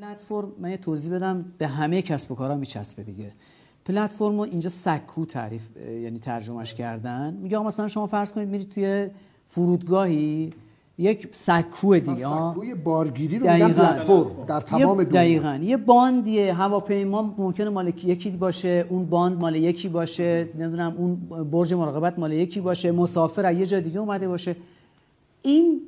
پلتفرم من یه توضیح بدم به همه کسب و کارا میچسبه دیگه. پلتفرم رو اینجا سکو تعریف یعنی ترجمهش کردن. میگه مثلا شما فرض کنید میرید توی فرودگاهی یک سکو دیگه سکوی بارگیری رو میگن پلتفرم در تمام دنیا. دقیقاً. یه باندیه هواپیما ممکنه مال یکی باشه اون باند مال یکی باشه نمی‌دونم اون برج مراقبت مال یکی باشه مسافر از یه جای دیگه اومده باشه. این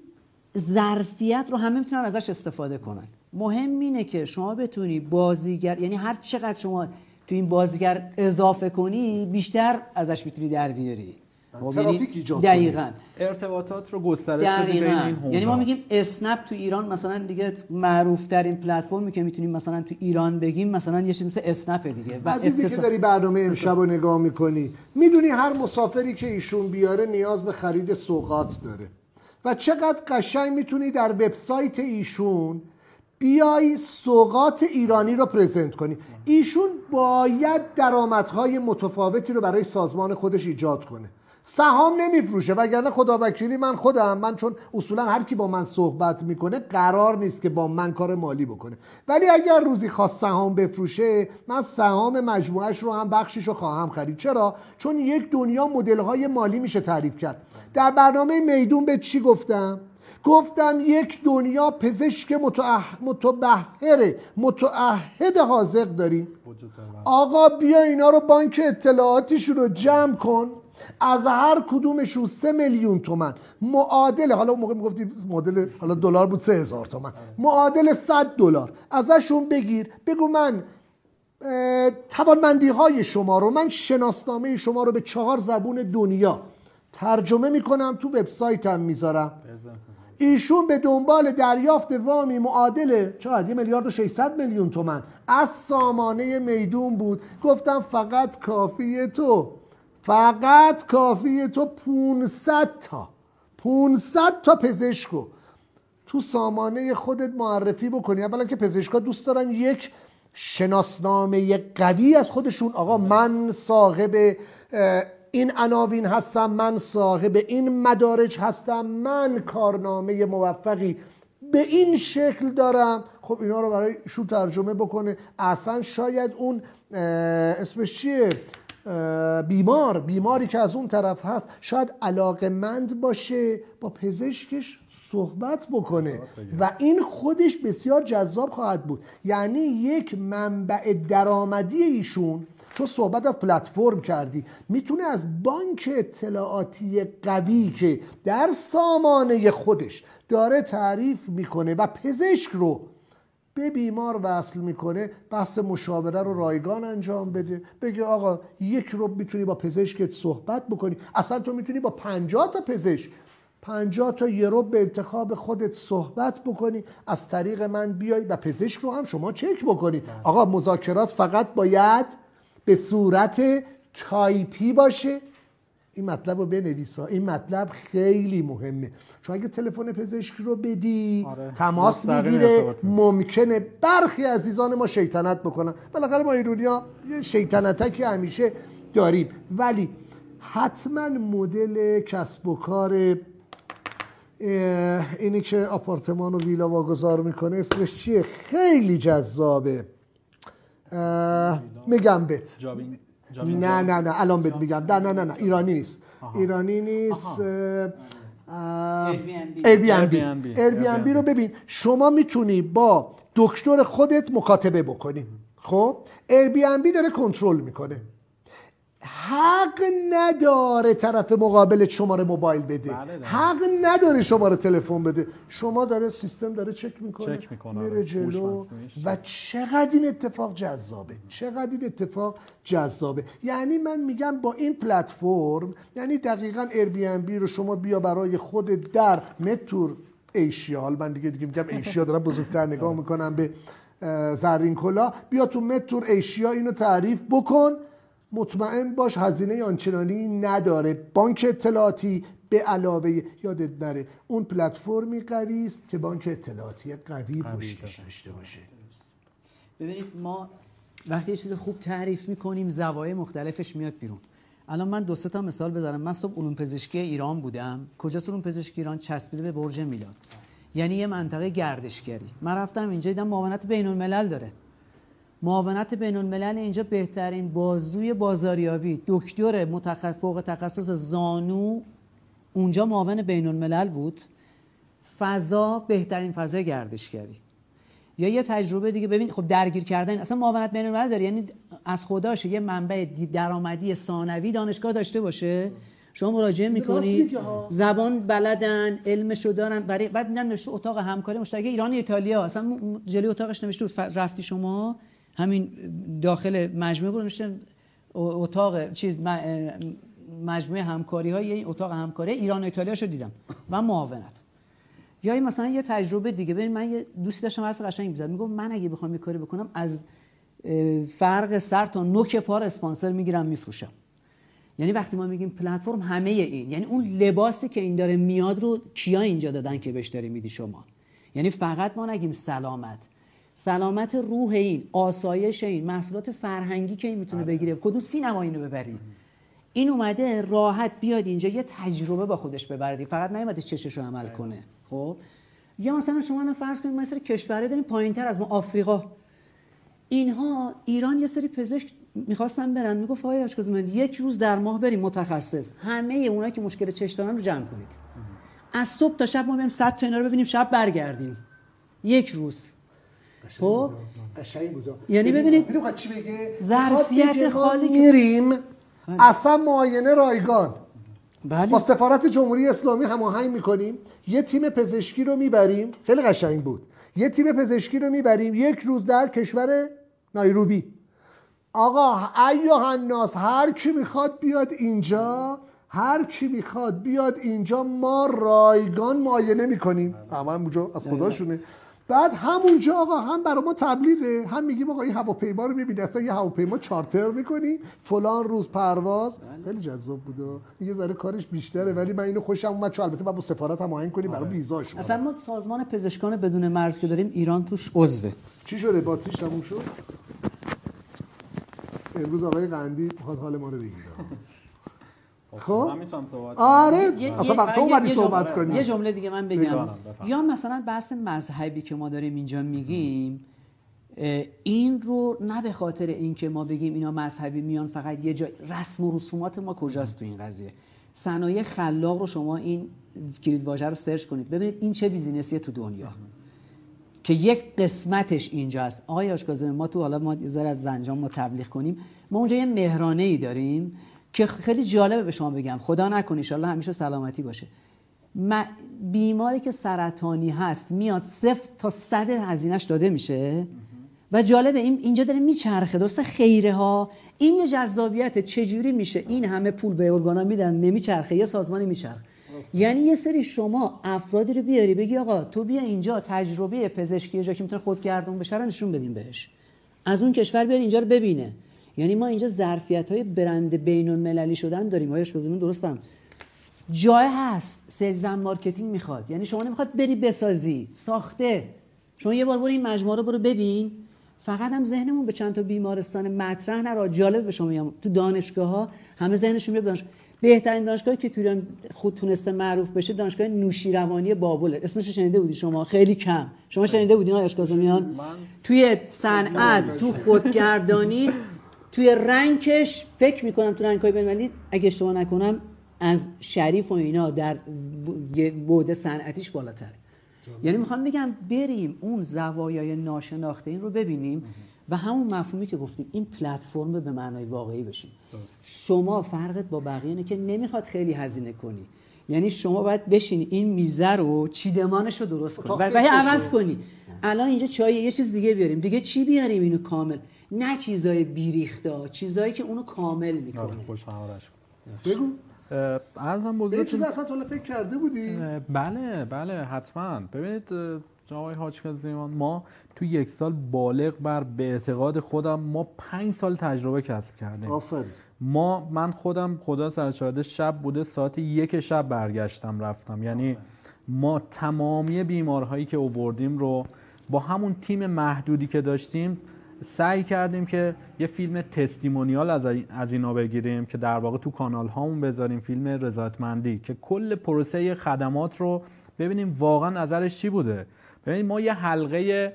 ظرفیت رو همه می‌تونن ازش استفاده کنن. مهم اینه که شما بتونی بازیگر یعنی هر چقدر شما تو این بازیگر اضافه کنی بیشتر ازش می‌تونی در بیاری. خب، ترافیک یعنی ایجاد دقیقاً. ارتباطات رو گسترش بدی بین این یعنی ما میگیم اسنپ تو ایران مثلا دیگه معروف ترین پلتفرمی که می‌تونیم مثلا تو ایران بگیم مثلا یه چیز مثل اسنپ دیگه. و عزیزی که داری برنامه امشب رو نگاه می‌کنی می‌دونی هر مسافری که ایشون بیاره نیاز به خرید سوقات داره. و چقدر قشنگ می‌تونی در وبسایت ایشون بیای سوقات ایرانی رو پرزنت کنی. ایشون باید درآمدهای متفاوتی رو برای سازمان خودش ایجاد کنه. سهام نمیفروشه وگرنه خدا وکیلی من خودم من چون اصولا هر کی با من صحبت می‌کنه قرار نیست که با من کار مالی بکنه. ولی اگر روزی خواست سهام بفروشه من سهام مجموعش رو هم بخشش رو خواهم خرید. چرا؟ چون یک دنیا مدل های مالی میشه تعریف کرد. در برنامه میدون به چی گفتم؟ گفتم یک دنیا پزشک متبهر متعهد حاضق داریم. آقا بیا اینا رو بانک اطلاعاتیشون رو جمع کن. از هر کدومشون سه میلیون تومن. معادل حالا موقع می‌گفتی معادل حالا دلار بود سه هزار تومن. معادل صد دلار. ازشون بگیر. بگو من توانمندی های شما رو من شناسنامه شما رو به چهار زبون دنیا ترجمه می‌کنم. تو وبسایتم می‌ذارم. ایشون به دنبال دریافت وامی معادل چقدر؟ یه میلیارد و 600 میلیون تومن. از سامانه میدون بود. گفتم فقط کافیه تو. فقط کافیه تو 500 تا. 500 تا پزشکو تو سامانه خودت معرفی بکنی. اولا که پزشکا دوست دارن یک شناسنامه قوی از خودشون. آقا من صاحب این عناوین هستم من صاحب این مدارج هستم من کارنامه موفقی به این شکل دارم. خب اینا رو برای شو ترجمه بکنه. اصلا شاید اون اسمش چیه؟ بیمار بیماری که از اون طرف هست شاید علاقمند باشه با پزشکش صحبت بکنه. و این خودش بسیار جذاب خواهد بود. یعنی یک منبع درآمدی ایشون چون صحبت از پلتفرم کردی می‌تونه از بانک اطلاعاتی قوی که در سامانه خودش داره تعریف می‌کنه و پزشک رو به بیمار وصل می‌کنه بحث مشاوره رو رایگان انجام بده. بگه آقا یک رو می‌تونی با پزشکت صحبت بکنی. اصلا تو می‌تونی با پنجاه تا پزشک پنجاه تا یورو به انتخاب خودت صحبت بکنی. از طریق من بیای و پزشک رو هم شما چک بکنی. آقا مذاکرات فقط باید به صورت تایپی باشه. این مطلب رو بنویسا. این مطلب خیلی مهمه. چون اگه تلفن پزشکی رو بدی آره. تماس می‌گیره ممکنه برخی عزیزان ما شیطنت بکنن. بالاخره ما ایرونیا یه شیطنتکی همیشه داریم. ولی حتما مدل کسب و کار اینی که آپارتمان و ویلا واگذار می‌کنه اسمش چیه؟ خیلی جذابه. میگم بت نه نه نه الان بهت میگم. نه نه نه نه ایرانی نیست. ایرانی نیست Airbnb. رو ببین شما می‌تونی با دکتر خودت مکاتبه بکنی. خب؟ Airbnb داره کنترل می‌کنه. حق نداره طرف مقابل شماره موبایل بده. بله حق نداره شماره تلفن بده. شما داره سیستم داره چک می‌کنه, چک می‌کنه میره. جلو و چقدر این اتفاق جذابه. چقدر این اتفاق جذابه. یعنی من میگم با این پلتفرم یعنی دقیقا بی رو شما بیا برای خود در متور ایشیا حال من دیگه دیگه میگم ایشیا دارم بزرگتر نگاه می‌کنم به زرین کلا بیا تو متور ایشیا اینو تعریف بکن. مطمئن باش هزینه آنچنانی نداره. بانک اطلاعاتی به علاوه یادت نره اون پلتفرمی قوی است که بانک اطلاعاتی قوی پشتش داشته باشه. ببینید ما وقتی یه چیز خوب تعریف می‌کنیم زوایای مختلفش میاد بیرون. الان من دو تا مثال بذارم من صبح علوم پزشکی ایران بودم. کجاست علوم پزشکی ایران؟ چسبیده به برج میلاد. یعنی یه منطقه گردشگری. من رفتم اینجا دیدم معاونت بین الملل داره. معاونت بین الملل اینجا بهترین بازوی بازاریابی دکتر متخصص فوق تخصص زانو اونجا معاون بین الملل بود. فضا بهترین فضای گردشگری. یا یه تجربه دیگه ببین خب درگیر کردن اصلا معاونت بین الملل داره یعنی از خداشه یه منبع درآمدی ثانوی دانشگاه داشته باشه. شما مراجعه می‌کنی زبان بلدن علمشو دارن برای بعد نوشته اتاق همکاری مشترک ایران ایتالیا. اصلا جلوی اتاقش نوشته رفتی شما؟ همین داخل مجموعه بود نوشته اتاق چیز مجموعه همکاری های اتاق همکاری ایران و ایتالیا شو دیدم و معاونت. یا مثلا یه تجربه دیگه ببین من یه دوستی داشتم حرف قشنگ می‌زد. میگم من اگه بخوام یه کاری بکنم از فرق سر تا نوک پار اسپانسر می‌گیرم میفروشم. یعنی وقتی ما میگیم پلتفرم همه این یعنی اون لباسی که این داره میاد رو کیا اینجا دادن که بهش داری میدی شما؟ یعنی فقط ما نگیم سلامت. سلامت روح این آسایش این محصولات فرهنگی که این می‌تونه بله. بگیره. کدوم سینما اینو ببری؟ این اومده راحت بیاد اینجا یه تجربه با خودش ببره فقط نیومده چشش رو عمل بله. کنه. خب؟ یا مثلا شما الان فرض کنید مثلا کشوره داریم پایینتر از ما آفریقا. اینها ایران یه سری پزشک می‌خواستن برن. می‌گفت آقای من یک روز در ماه بریم متخصص. همه اونایی که مشکل چش دارن رو جمع کنید. از صبح تا شب ما بریم 100 تا اینا رو ببینیم شب برگردیم. یک روز. خب؟ قشنگ بود یعنی ببینید چی بگه ظرفیت خالی میریم بله. اصلا معاینه رایگان. بله. با سفارت جمهوری اسلامی هماهنگ می‌کنیم یه تیم پزشکی رو می‌بریم. خیلی قشنگ بود. یه تیم پزشکی رو می‌بریم یک روز در کشور نایروبی. آقا ایوه الناس هر کی می‌خواد بیاد اینجا هر کی می‌خواد بیاد اینجا ما رایگان معاینه می‌کنیم. همه اونجا از خداشونه بعد همونجا آقا هم برای ما تبلیغه هم میگیم آقا این هواپیما رو می‌بینی. اصلا یه هواپیما چارتر می‌کنی. فلان روز پرواز. بله. خیلی جذاب بود یه ذره کارش بیشتره. ولی من اینو خوشم اومد چون البته با سفارت هم آهنگ کنی برای آره. ویزاش اصلا ما سازمان پزشکان بدون مرز که داریم ایران توش عضوه. چی شده؟ باتریش تموم شد؟ امروز آقای قندی حال ما رو بگیره. خب من صحبت آره اصلا تو اومدی صحبت کنی. یه جمله دیگه من بگم. یا مثلا بحث مذهبی که ما داریم اینجا میگیم این رو نه به خاطر اینکه ما بگیم اینا مذهبی میان فقط یه جای رسم و رسومات ما کجاست تو این قضیه؟ صنایع خلاق رو شما این کلید واژه رو سرچ کنید. ببینید این چه بیزینسیه تو دنیا. که یک قسمتش اینجاست آقای آشکازم ما تو حالا ما یه از زنجان ما تبلیغ کنیم. ما اونجا یه مهرانه ای داریم. که خیلی جالبه به شما بگم. خدا نکنه ان همیشه سلامتی باشه. بیماری که سرطانی هست میاد صفر تا صد هزینهش داده میشه. و جالبه این اینجا داره میچرخه. درسته؟ خیره ها این یه جذابیت چجوری میشه؟ این همه پول به ارگانا میدن نمیچرخه. یه سازمانی میچرخه. یعنی یه سری شما افرادی رو بیاری بگی آقا تو بیا اینجا تجربه پزشکی جا که می‌تونه خودگردون بشه رو نشون بدیم بهش. از اون کشور بیاد اینجا رو ببینه. یعنی ما اینجا ظرفیت های برند بین المللی شدن داریم. آیا شما درست فهم جای هست sales marketing می‌خواد. یعنی شما نمی‌خواد بری بسازی ساخته. شما یه بار برو این مجموعه رو برو ببین. فقط هم ذهنمون به چند تا بیمارستان مطرح نره جالب به شما میگم. تو دانشگاه ها همه ذهنشون میره دانشگاه بهترین دانشگاهی که تو ایران خود تونسته معروف بشه دانشگاه نوشیروانی بابل اسمش شنیده بودی شما؟ خیلی کم. شما شنیده بودین آقای اشکازمیان توی صنعت تو خودگردانی توی رنگش فکر می‌کنم تو رنگ های بینالمللی اگه اشتباه نکنم از شریف و اینا در بعد صنعتیش بالاتره. یعنی می‌خوام بگم بریم اون زوایای ناشناخته این رو ببینیم و همون مفهومی که گفتیم این پلتفرم به معنای واقعی بشیم. شما فرقت با بقیه اینه که نمی‌خواد خیلی هزینه کنی. یعنی شما باید بشینی این میزه رو چیدمانش رو درست کنی. و عوض کنی. الان اینجا چای یه چیز دیگه بیاریم. دیگه چی بیاریم اینو کامل؟ نه چیزای بیریخته چیزایی که اونو کامل می‌کنه. آره، خوش بگو. ارزم بزرگ چیز اصلا تو فکر کرده بودی؟ بله بله حتما. ببینید جناب حاج زیمان ما تو یک سال بالغ بر به اعتقاد خودم ما پنج سال تجربه کسب کردیم. آفرین. ما من خودم خدا سرشاهده شب بوده ساعت یک شب برگشتم رفتم. یعنی ما تمامی بیمارهایی که اووردیم رو با همون تیم محدودی که داشتیم سعی کردیم که یه فیلم تستیمونیال از, اینا بگیریم که در واقع تو کانال هامون بذاریم فیلم رضایتمندی که کل پروسه خدمات رو ببینیم واقعا نظرش چی بوده. ببینیم ما یه حلقه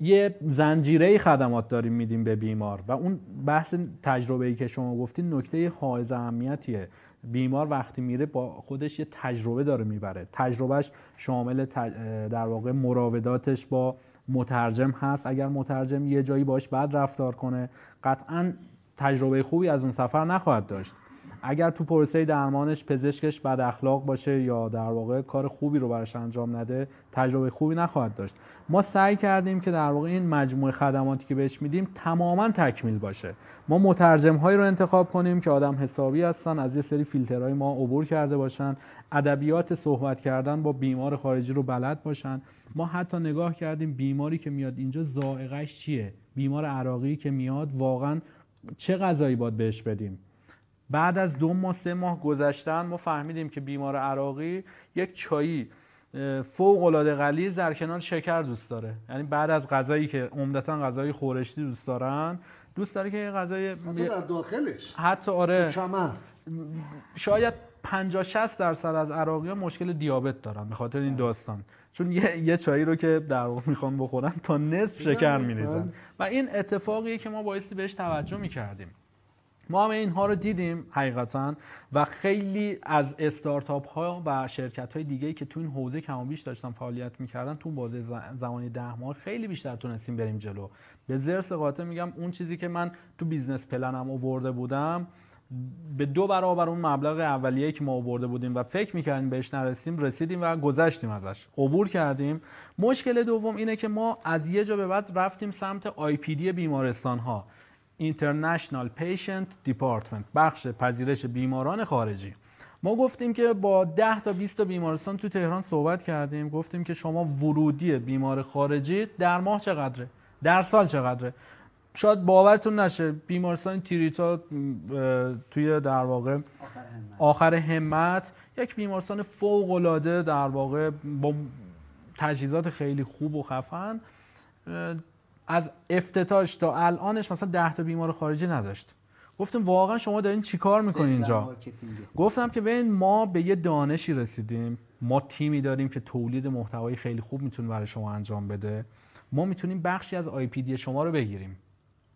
یه زنجیره خدمات داریم میدیم به بیمار و اون بحث تجربه ای که شما گفتین نکته حائز اهمیتیه. بیمار وقتی میره با خودش یه تجربه داره می‌بره. تجربهش شامل در واقع مراوداتش با مترجم هست. اگر مترجم یه جایی باش بد رفتار کنه قطعا تجربه خوبی از اون سفر نخواهد داشت. اگر تو پروسه درمانش پزشکش بد اخلاق باشه یا در واقع کار خوبی رو براش انجام نده تجربه خوبی نخواهد داشت. ما سعی کردیم که در واقع این مجموعه خدماتی که بهش میدیم تماما تکمیل باشه. ما مترجم هایی رو انتخاب کنیم که آدم حسابی هستن از یه سری فیلترهای ما عبور کرده باشن. ادبیات صحبت کردن با بیمار خارجی رو بلد باشن. ما حتی نگاه کردیم بیماری که میاد اینجا ذائقه‌اش چیه؟ بیمار عراقی که میاد واقعا چه غذایی باید بهش بدیم؟ بعد از دو ماه سه ماه گذشتن ما فهمیدیم که بیمار عراقی یک چایی فوق العاده غلیظ در کنار شکر دوست داره. یعنی بعد از غذایی که عمدتا غذای خورشتی دوست دارن دوست داره که یه غذای حتی در داخلش. حتی آره. شاید 50 60 درصد از عراقی ها مشکل دیابت دارن به خاطر این داستان. چون یه, یه چایی رو که در واقع می‌خوان بخورن تا نصف شکر میریزن. و این اتفاقیه که ما بایستی بهش توجه می‌کردیم. ما همه اینها رو دیدیم حقیقتا و خیلی از استارتاپ ها و شرکت های دیگه که تو این حوزه کم بیش داشتن فعالیت می‌کردن تو بازه زمانی ده ماه خیلی بیشتر تونستیم بریم جلو. به ضرس قاطع میگم اون چیزی که من تو business plan م آورده بودم به دو برابر اون مبلغ اولیه که ما آورده بودیم و فکر می‌کردیم بهش نرسیم رسیدیم و گذشتیم ازش. عبور کردیم. مشکل دوم اینه که ما از یه جا به بعد رفتیم سمت IPD بیمارستان ها International Patient Department. بخش پذیرش بیماران خارجی. ما گفتیم که با 10 تا 20 تا بیمارستان تو تهران صحبت کردیم. گفتیم که شما ورودی بیمار خارجی در ماه چقدره؟ در سال چقدره؟ شاید باورتون نشه بیمارستان تیریتا توی در واقع آخر همت یک بیمارستان فوق العاده در واقع با تجهیزات خیلی خوب و خفن از افتتاش تا الانش مثلا 10 تا بیمار خارجی نداشت. گفتم واقعا شما دارین چیکار می‌کنین اینجا؟ گفتم که ببین ما به یه دانشی رسیدیم. ما تیمی داریم که تولید محتوایی خیلی خوب می‌تونه برای شما انجام بده. ما می‌تونیم بخشی از آی پی دی شما رو بگیریم.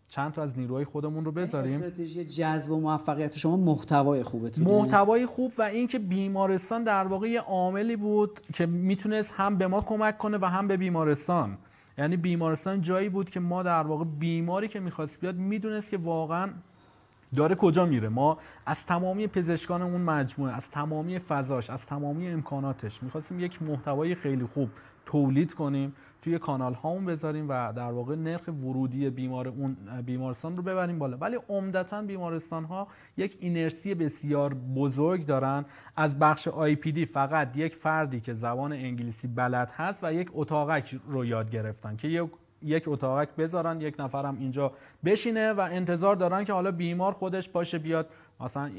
چند تا از نیروهای خودمون رو بذاریم. استراتژی جذب و موفقیت شما محتوای خوبه محتوای خوب و اینکه بیمارستان در واقع یه عاملی بود که می‌تونست هم به ما کمک کنه و هم به بیمارستان. یعنی بیمارستان جایی بود که ما در واقع بیماری که می‌خواست بیاد می‌دونست که واقعا داره کجا میره؟ ما از تمامی پزشکان اون مجموعه از تمامی فضاش از تمامی امکاناتش می‌خواستیم یک محتوای خیلی خوب تولید کنیم توی کانال هامون بذاریم و در واقع نرخ ورودی بیمار اون بیمارستان رو ببریم بالا. ولی عمدتا بیمارستان ها یک اینرسی بسیار بزرگ دارن. از بخش آی پی دی فقط یک فردی که زبان انگلیسی بلد هست و یک اتاقک رو یاد گرفتن که یک یک اتاقک بذارن یک نفرم اینجا بشینه و انتظار دارن که حالا بیمار خودش باشه بیاد مثلا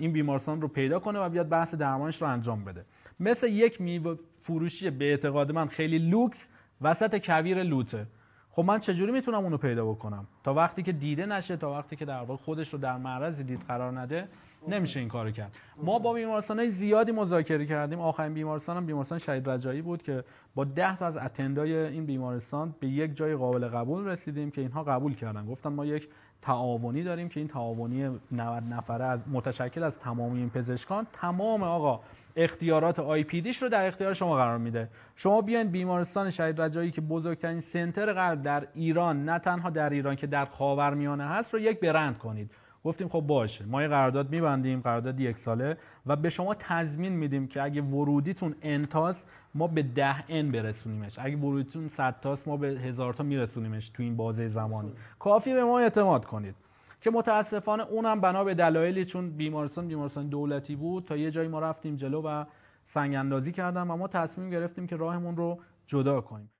این بیمارستان رو پیدا کنه و بیاد بحث درمانش رو انجام بده. مثل یک میوه فروشی به اعتقاد من خیلی لوکس وسط کویر لوته. خب من چجوری می‌تونم اونو پیدا بکنم؟ تا وقتی که دیده نشه تا وقتی که در واقع خودش رو در معرض دید قرار نده نمیشه این کارو کرد. ما با بیمارستان های زیادی مذاکره کردیم. آخرین بیمارستان هم بیمارستان شهید رجایی بود که با ده تا از اتندای این بیمارستان به یک جای قابل قبول رسیدیم که اینها قبول کردن. گفتن ما یک تعاونی داریم که این تعاونی 90 نفره از متشکل از تمامی این پزشکان تمام آقا اختیارات IPD ش رو در اختیار شما قرار میده. شما بیاین بیمارستان شهید رجایی که بزرگترین center قلب در ایران نه تنها در ایران که در خاورمیانه هست رو یک برند کنید. گفتیم خب باشه ما یه قرارداد میبندیم قرارداد یک ساله و به شما تضمین میدیم که اگه ورودیتون n تاست ما به ده n برسونیمش. اگه ورودیتون 100 تاست ما به هزار تا میرسونیمش تو این بازه زمانی کافیه به ما اعتماد کنید. که متاسفانه اونم بنا به دلایلی چون بیمارستان بیمارستان دولتی بود تا یه جایی ما رفتیم جلو و سنگ اندازی کردن و ما تصمیم گرفتیم که راهمون رو جدا کنیم.